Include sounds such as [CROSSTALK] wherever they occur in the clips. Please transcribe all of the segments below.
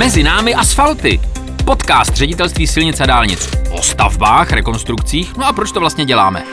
Mezi námi asfalty. Podcast ředitelství silnic a dálnic o stavbách, rekonstrukcích. No a proč to vlastně děláme?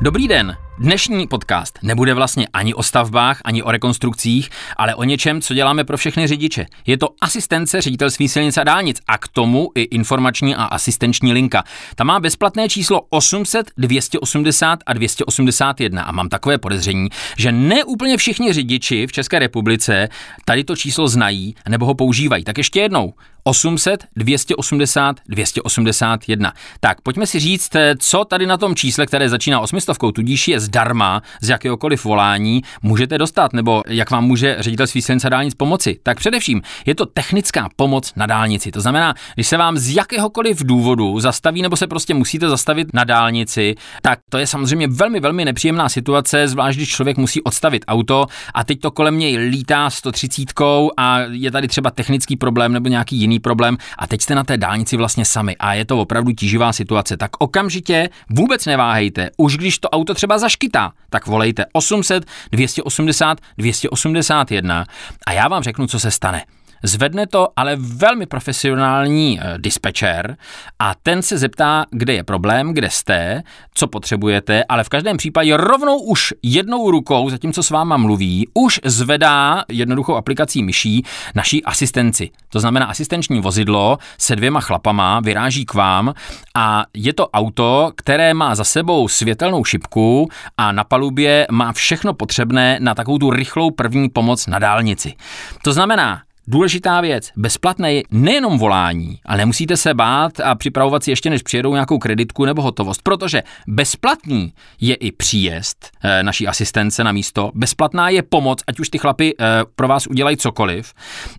Dobrý den. Dnešní podcast nebude vlastně ani o stavbách, ani o rekonstrukcích, ale o něčem, co děláme pro všechny řidiče. Je to asistence ředitelství silnic a dálnic a k tomu i informační a asistenční linka. Ta má bezplatné číslo 800 280 a 281 a mám takové podezření, že ne úplně všichni řidiči v České republice tady to číslo znají nebo ho používají. Tak ještě jednou. 800 280 281. Tak pojďme si říct, co tady na tom čísle, které začíná osmistovkou, tudíž je zdarma z jakéhokoliv volání, můžete dostat, nebo jak vám může ředitelství silnice dálnic pomoci. Tak především je to technická pomoc na dálnici. To znamená, když se vám z jakéhokoliv důvodu zastaví nebo se prostě musíte zastavit na dálnici, tak to je samozřejmě velmi, velmi nepříjemná situace, zvlášť když člověk musí odstavit auto a teď to kolem něj lítá 130 a je tady třeba technický problém nebo nějaký jiný problém a teď jste na té dálnici vlastně sami a je to opravdu tíživá situace. Tak okamžitě vůbec neváhejte. Už když to auto třeba zaš zaškytá, tak volejte 800 280 281 a já vám řeknu, co se stane. Zvedne to ale velmi profesionální eh, dispečer a ten se zeptá, kde je problém, kde jste, co potřebujete, ale v každém případě rovnou už jednou rukou, zatímco s váma mluví, už zvedá jednoduchou aplikací myší naší asistenci. To znamená asistenční vozidlo se dvěma chlapama vyráží k vám a je to auto, které má za sebou světelnou šipku a na palubě má všechno potřebné na takovou tu rychlou první pomoc na dálnici. To znamená, Důležitá věc, bezplatné je nejenom volání, ale nemusíte se bát a připravovat si ještě, než přijedou nějakou kreditku nebo hotovost, protože bezplatný je i příjezd e, naší asistence na místo, bezplatná je pomoc, ať už ty chlapy e, pro vás udělají cokoliv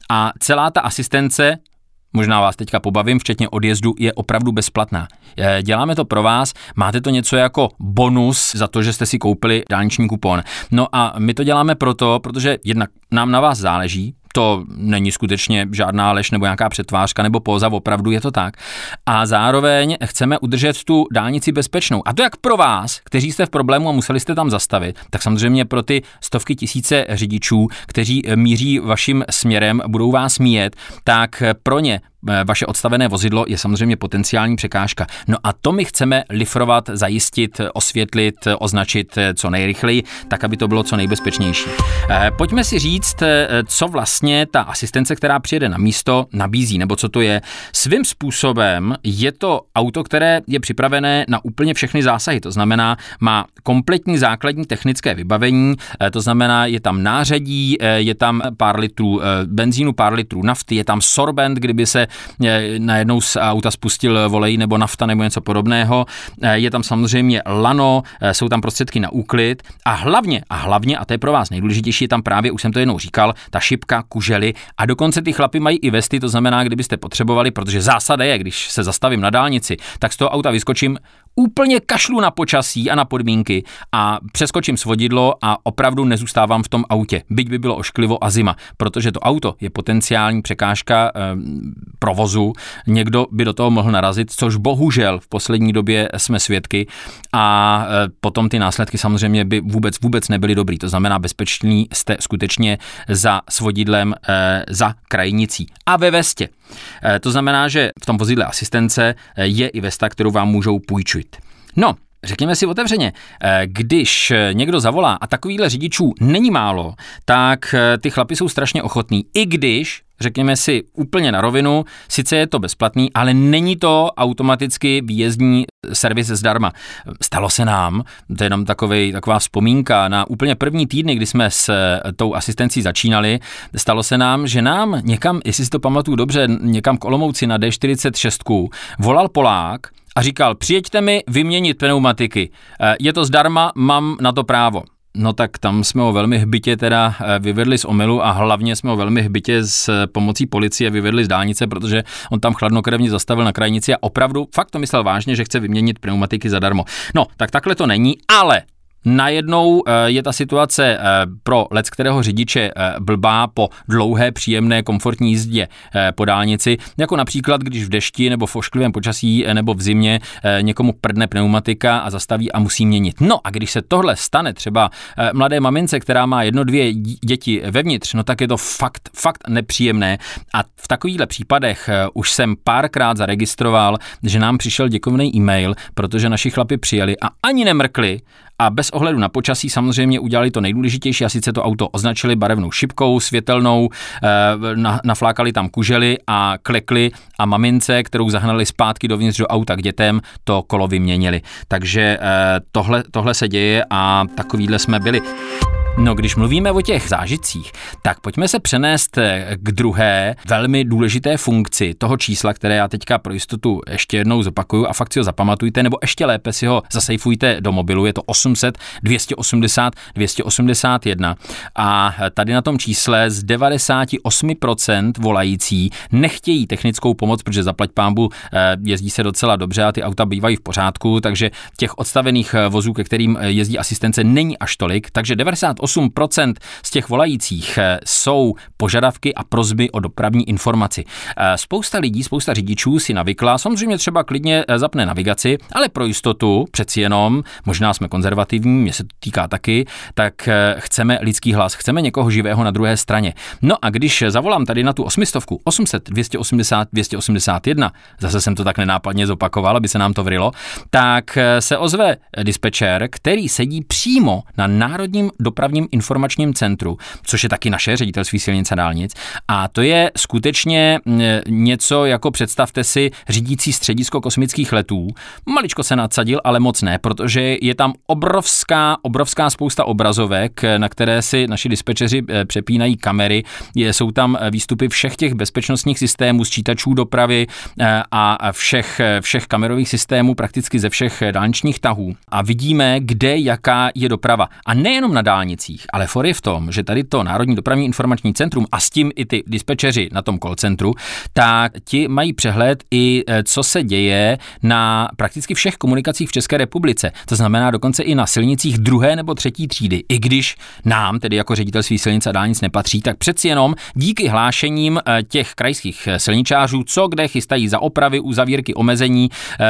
a celá ta asistence možná vás teďka pobavím, včetně odjezdu, je opravdu bezplatná. Eh, děláme to pro vás, máte to něco jako bonus za to, že jste si koupili dálniční kupon. No a my to děláme proto, protože jednak nám na vás záleží, to není skutečně žádná lež nebo nějaká přetvářka nebo póza, opravdu je to tak. A zároveň chceme udržet tu dálnici bezpečnou. A to jak pro vás, kteří jste v problému a museli jste tam zastavit, tak samozřejmě pro ty stovky tisíce řidičů, kteří míří vaším směrem, budou vás míjet, tak pro ně Eh, vaše odstavené vozidlo je samozřejmě potenciální překážka. No a to my chceme lifrovat, zajistit, osvětlit, označit eh, co nejrychleji, tak aby to bylo co nejbezpečnější. Eh, pojďme si říct, co vlastně ta asistence, která přijede na místo, nabízí, nebo co to je. Svým způsobem je to auto, které je připravené na úplně všechny zásahy, to znamená, má kompletní základní technické vybavení, to znamená, je tam nářadí, je tam pár litrů benzínu, pár litrů nafty, je tam sorbent, kdyby se najednou z auta spustil volej nebo nafta nebo něco podobného. Eh, je tam samozřejmě lano, eh, jsou tam prostředky na úklid a hlavně, a hlavně, a to je pro vás nejdůležitější, je tam právě, už jsem to jednou říkal, ta šipka, kužely a dokonce ty chlapy mají i vesty, to znamená, kdybyste potřebovali, protože zásada je, když se zastavím na dálnici, tak z toho auta vyskočím, úplně kašlu na počasí a na podmínky a přeskočím svodidlo a opravdu nezůstávám v tom autě, byť by bylo ošklivo a zima, protože to auto je potenciální překážka e, provozu, někdo by do toho mohl narazit, což bohužel v poslední době jsme svědky a e, potom ty následky samozřejmě by vůbec vůbec nebyly dobrý. To znamená, bezpeční jste skutečně za svodidlem, e, za krajnicí a ve vestě. E, to znamená, že v tom vozidle asistence je i vesta, kterou vám můžou půjčit. No, Řekněme si otevřeně, eh, když někdo zavolá a takovýhle řidičů není málo, tak eh, ty chlapy jsou strašně ochotní. I když, řekněme si úplně na rovinu, sice je to bezplatný, ale není to automaticky výjezdní servis zdarma. Stalo se nám, to je jenom takový, taková vzpomínka, na úplně první týdny, kdy jsme s eh, tou asistencí začínali, stalo se nám, že nám někam, jestli si to pamatuju dobře, někam k Olomouci na D46 volal Polák, a říkal, přijeďte mi vyměnit pneumatiky. Eh, je to zdarma, mám na to právo. No tak tam jsme ho velmi hbitě teda eh, vyvedli z omylu a hlavně jsme ho velmi hbitě s pomocí policie vyvedli z dálnice, protože on tam chladnokrevně zastavil na krajnici a opravdu fakt to myslel vážně, že chce vyměnit pneumatiky zadarmo. No, tak takhle to není, ale najednou je ta situace pro let kterého řidiče blbá po dlouhé, příjemné, komfortní jízdě po dálnici, jako například, když v dešti nebo v ošklivém počasí nebo v zimě někomu prdne pneumatika a zastaví a musí měnit. No a když se tohle stane třeba mladé mamince, která má jedno, dvě děti vevnitř, no tak je to fakt, fakt nepříjemné. A v takovýchhle případech už jsem párkrát zaregistroval, že nám přišel děkovný e-mail, protože naši chlapi přijeli a ani nemrkli a bez ohledu na počasí samozřejmě udělali to nejdůležitější a sice to auto označili barevnou šipkou, světelnou, eh, naflákali tam kužely a klekli a mamince, kterou zahnali zpátky dovnitř do auta k dětem, to kolo vyměnili. Takže eh, tohle, tohle se děje a takovýhle jsme byli. No, když mluvíme o těch zážitcích, tak pojďme se přenést eh, k druhé velmi důležité funkci toho čísla, které já teďka pro jistotu ještě jednou zopakuju a fakt si ho zapamatujte, nebo ještě lépe si ho zasejfujte do mobilu. Je to 800 280 281. A tady na tom čísle z 98% volající nechtějí technickou pomoc, protože zaplať pámbu eh, jezdí se docela dobře a ty auta bývají v pořádku, takže těch odstavených eh, vozů, ke kterým jezdí asistence, není až tolik. Takže 90 8% z těch volajících eh, jsou požadavky a prozby o dopravní informaci. Eh, spousta lidí, spousta řidičů si navykla, samozřejmě třeba klidně eh, zapne navigaci, ale pro jistotu přeci jenom, možná jsme konzervativní, mě se to týká taky, tak chceme lidský hlas, chceme někoho živého na druhé straně. No a když zavolám tady na tu osmistovku 800 280 281, zase jsem to tak nenápadně zopakoval, aby se nám to vrilo, tak se ozve dispečer, který sedí přímo na Národním dopravním informačním centru, což je taky naše ředitelství silnic a dálnic. A to je skutečně něco jako představte si řídící středisko kosmických letů. Maličko se nadsadil, ale moc ne, protože je tam obrovská, obrovská spousta obrazovek, na které si naši dispečeři eh, přepínají kamery. Jsou tam výstupy všech těch bezpečnostních systémů, sčítačů dopravy eh, a všech, všech kamerových systémů prakticky ze všech dálničních tahů. A vidíme, kde jaká je doprava. A nejenom na dálnicích. Ale for je v tom, že tady to Národní dopravní informační centrum a s tím i ty dispečeři na tom call centru, tak ti mají přehled i co se děje na prakticky všech komunikacích v České republice. To znamená dokonce i na silnicích druhé nebo třetí třídy. I když nám, tedy jako ředitelství silnic a dálnic nepatří, tak přeci jenom díky hlášením e, těch krajských e, silničářů, co kde chystají za opravy, uzavírky, omezení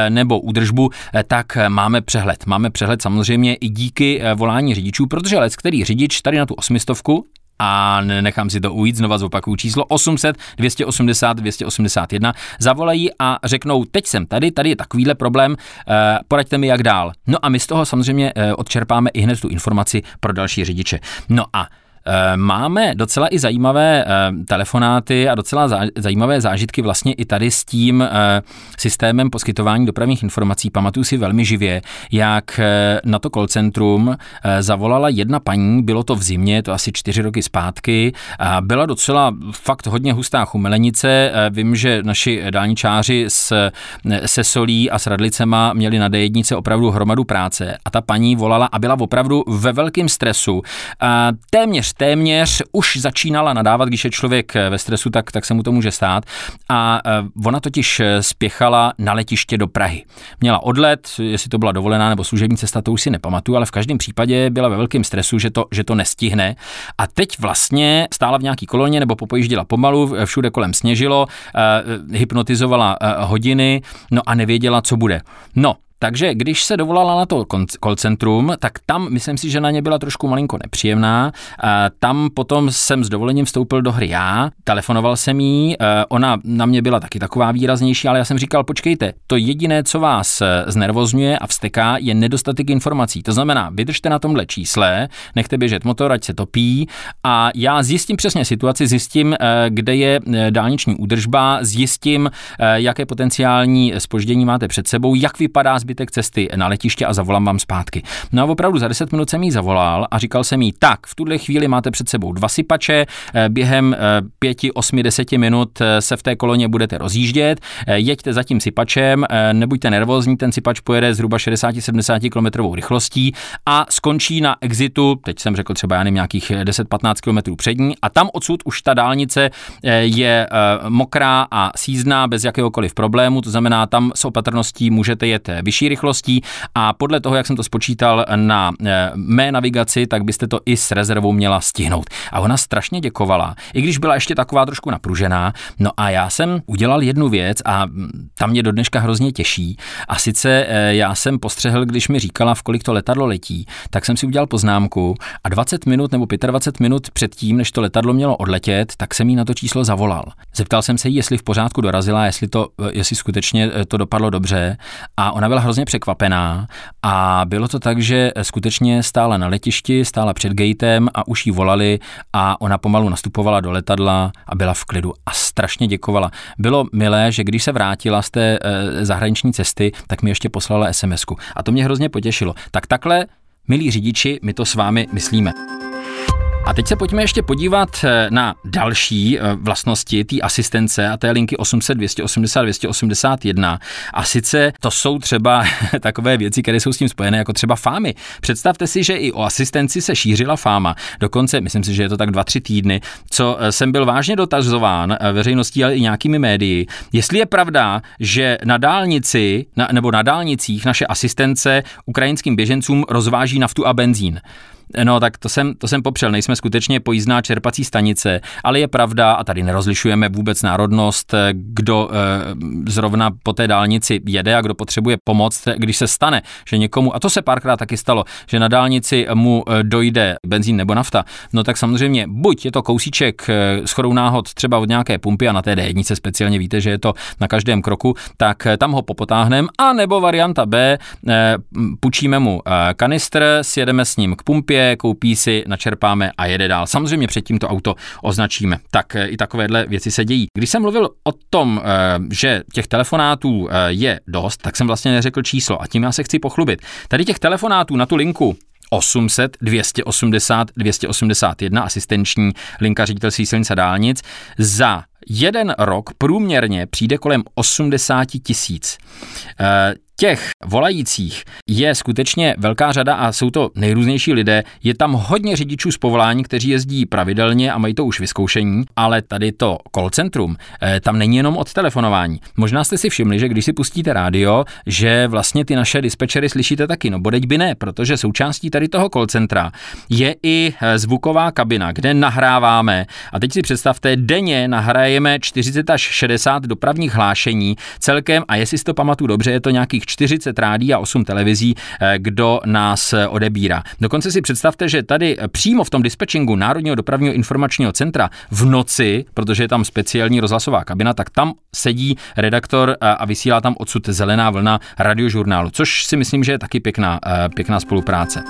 nebo údržbu, tak máme přehled. Máme přehled samozřejmě i díky volání řidičů, protože lec, který řidič tady na tu osmistovku a nechám si to ujít, znova zopakuju číslo 800 280 281, zavolají a řeknou, teď jsem tady, tady je takovýhle problém, eh, poraďte mi jak dál. No a my z toho samozřejmě eh, odčerpáme i hned tu informaci pro další řidiče. No a máme docela i zajímavé eh, telefonáty a docela zajímavé zážitky vlastně i tady s tím eh, systémem poskytování dopravních informací. Pamatuju si velmi živě, jak na to call centrum zavolala jedna paní, bylo to v zimě, to asi čtyři roky zpátky, a byla docela fakt hodně hustá chumelenice. Vím, že naši dálničáři s, se solí a s radlicema měli na D1 opravdu hromadu práce a ta paní volala a byla opravdu ve velkém stresu. A téměř téměř už začínala nadávat, když je člověk eh, ve stresu, tak, tak se mu to může stát. A eh, ona totiž eh, spěchala na letiště do Prahy. Měla odlet, jestli to byla dovolená nebo služební cesta, to už si nepamatuju, ale v každém případě byla ve velkém stresu, že to, že to nestihne. A teď vlastně stála v nějaký koloně nebo popojížděla pomalu, všude kolem sněžilo, hypnotizovala hodiny, no a nevěděla, co bude. No, takže když se dovolala na to call centrum, tak tam myslím si, že na ně byla trošku malinko nepříjemná. Tam potom jsem s dovolením vstoupil do hry já, telefonoval jsem jí, ona na mě byla taky taková výraznější, ale já jsem říkal, počkejte, to jediné, co vás e, znervozňuje a vsteká, je nedostatek informací. To znamená, vydržte na tomhle čísle, nechte běžet motor, ať se topí a já zjistím přesně situaci, zjistím, e, kde je e, dálniční údržba, zjistím, jaké potenciální spoždění máte před sebou, jak vypadá zbytek cesty na letiště a zavolám vám zpátky. No a opravdu za 10 minut jsem jí zavolal a říkal jsem jí, tak, v tuhle chvíli máte před sebou dva sypače, eh, během 5, 8, 10 minut eh, se v té koloně budete rozjíždět, eh, jeďte za tím sypačem, nebuďte nervózní, ten sypač pojede zhruba 60-70 km rychlostí a skončí na exitu, teď jsem řekl třeba já nevím, nějakých 10-15 km přední a tam odsud už ta dálnice je mokrá a sízná bez jakéhokoliv problému, to znamená tam s opatrností můžete jet vyšší vyšší rychlostí a podle toho, jak jsem to spočítal na eh, mé navigaci, tak byste to i s rezervou měla stihnout. A ona strašně děkovala, i když byla ještě taková trošku napružená. No a já jsem udělal jednu věc a tam mě do dneška hrozně těší. A sice eh, já jsem postřehl, když mi říkala, v kolik to letadlo letí, tak jsem si udělal poznámku a 20 minut nebo 25 minut předtím, než to letadlo mělo odletět, tak jsem jí na to číslo zavolal. Zeptal jsem se jí, jestli v pořádku dorazila, jestli, to, eh, jestli skutečně to dopadlo dobře a ona byla hrozně překvapená a bylo to tak, že skutečně stála na letišti, stála před gatem a už jí volali a ona pomalu nastupovala do letadla a byla v klidu a strašně děkovala. Bylo milé, že když se vrátila z té e, zahraniční cesty, tak mi ještě poslala sms -ku. A to mě hrozně potěšilo. Tak takhle, milí řidiči, my to s vámi myslíme. A teď se pojďme ještě podívat eh, na další eh, vlastnosti té asistence a té linky 800 280 281. A sice to jsou třeba [LAUGHS] takové věci, které jsou s tím spojené, jako třeba fámy. Představte si, že i o asistenci se šířila fáma. Dokonce, myslím si, že je to tak dva, tři týdny, co eh, jsem byl vážně dotazován veřejností, ale i nějakými médii. Jestli je pravda, že na dálnici na, nebo na dálnicích naše asistence ukrajinským běžencům rozváží naftu a benzín. No tak to jsem, to jsem popřel, nejsme skutečně pojízdná čerpací stanice, ale je pravda, a tady nerozlišujeme vůbec národnost, kdo e, zrovna po té dálnici jede a kdo potřebuje pomoc, když se stane, že někomu, a to se párkrát taky stalo, že na dálnici mu eh, dojde benzín nebo nafta, no tak samozřejmě buď je to kousíček e, shodou náhod třeba od nějaké pumpy a na té D1 speciálně víte, že je to na každém kroku, tak tam ho popotáhneme, a nebo varianta B, e, půjčíme mu kanistr, sjedeme s ním k pumpě, pumpě, koupí si, načerpáme a jede dál. Samozřejmě předtím to auto označíme. Tak eh, i takovéhle věci se dějí. Když jsem mluvil o tom, eh, že těch telefonátů eh, je dost, tak jsem vlastně neřekl číslo a tím já se chci pochlubit. Tady těch telefonátů na tu linku 800 280 281 asistenční linka ředitelství silnic a dálnic za jeden rok průměrně přijde kolem 80 tisíc těch volajících je skutečně velká řada a jsou to nejrůznější lidé. Je tam hodně řidičů z povolání, kteří jezdí pravidelně a mají to už vyzkoušení, ale tady to call centrum, eh, tam není jenom od telefonování. Možná jste si všimli, že když si pustíte rádio, že vlastně ty naše dispečery slyšíte taky. No bodeď by ne, protože součástí tady toho call centra je i eh, zvuková kabina, kde nahráváme. A teď si představte, denně nahrajeme 40 až 60 dopravních hlášení celkem a jestli si to pamatuju dobře, je to nějakých 40 rádí a 8 televizí, eh, kdo nás eh, odebírá. Dokonce si představte, že tady eh, přímo v tom dispečingu Národního dopravního informačního centra v noci, protože je tam speciální rozhlasová kabina, tak tam sedí redaktor a vysílá tam odsud zelená vlna radiožurnálu, což si myslím, že je taky pěkná, pěkná spolupráce.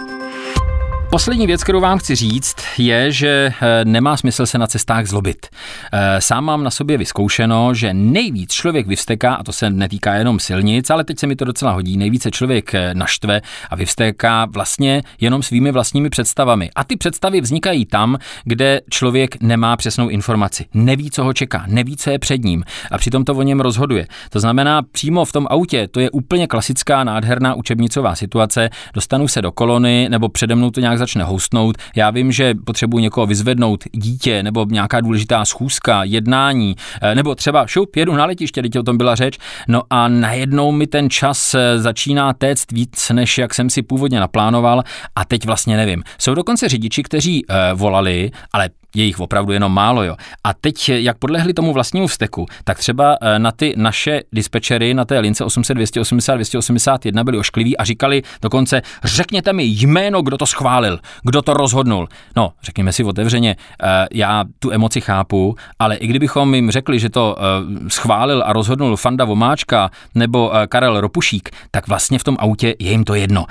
Poslední věc, kterou vám chci říct, je, že eh, nemá smysl se na cestách zlobit. Eh, sám mám na sobě vyzkoušeno, že nejvíc člověk vyvsteká, a to se netýká jenom silnic, ale teď se mi to docela hodí, nejvíce člověk eh, naštve a vyvstéká vlastně jenom svými vlastními představami. A ty představy vznikají tam, kde člověk nemá přesnou informaci, neví, co ho čeká, neví, co je před ním a přitom to o něm rozhoduje. To znamená, přímo v tom autě, to je úplně klasická nádherná učebnicová situace, dostanu se do kolony nebo přede mnou to nějak začne hostnout. Já vím, že potřebuji někoho vyzvednout, dítě nebo nějaká důležitá schůzka, jednání, eh, nebo třeba šup, jedu na letiště, teď o tom byla řeč. No a najednou mi ten čas eh, začíná téct víc, než jak jsem si původně naplánoval a teď vlastně nevím. Jsou dokonce řidiči, kteří uh, volali, ale je jich opravdu jenom málo, jo. A teď, jak podlehli tomu vlastnímu vzteku, tak třeba eh, na ty naše dispečery na té lince 800 280 281 byli oškliví a říkali dokonce, řekněte mi jméno, kdo to schválil, kdo to rozhodnul. No, řekněme si otevřeně, eh, já tu emoci chápu, ale i kdybychom jim řekli, že to eh, schválil a rozhodnul Fanda Vomáčka nebo Karel Ropušík, tak vlastně v tom autě je jim to jedno.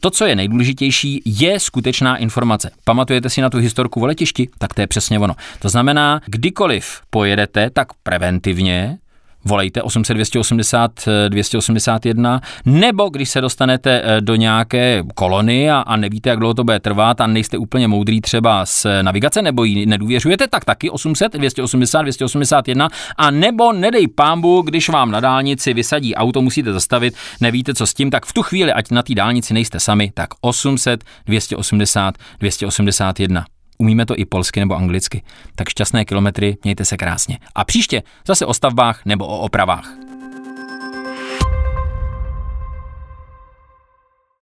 To, co je nejdůležitější, je skutečná informace. Pamatujete si na tu historku o letišti? Tak to je přesně ono. To znamená, kdykoliv pojedete, tak preventivně, volejte 800 280 281, nebo když se dostanete eh, do nějaké kolony a, a nevíte, jak dlouho to bude trvat a nejste úplně moudrý třeba z navigace nebo ji nedůvěřujete, tak taky 800 280 281 a nebo nedej pámbu, když vám na dálnici vysadí auto, musíte zastavit, nevíte co s tím, tak v tu chvíli, ať na té dálnici nejste sami, tak 800 280 281. Umíme to i polsky nebo anglicky. Tak šťastné kilometry, mějte se krásně. A příště zase o stavbách nebo o opravách.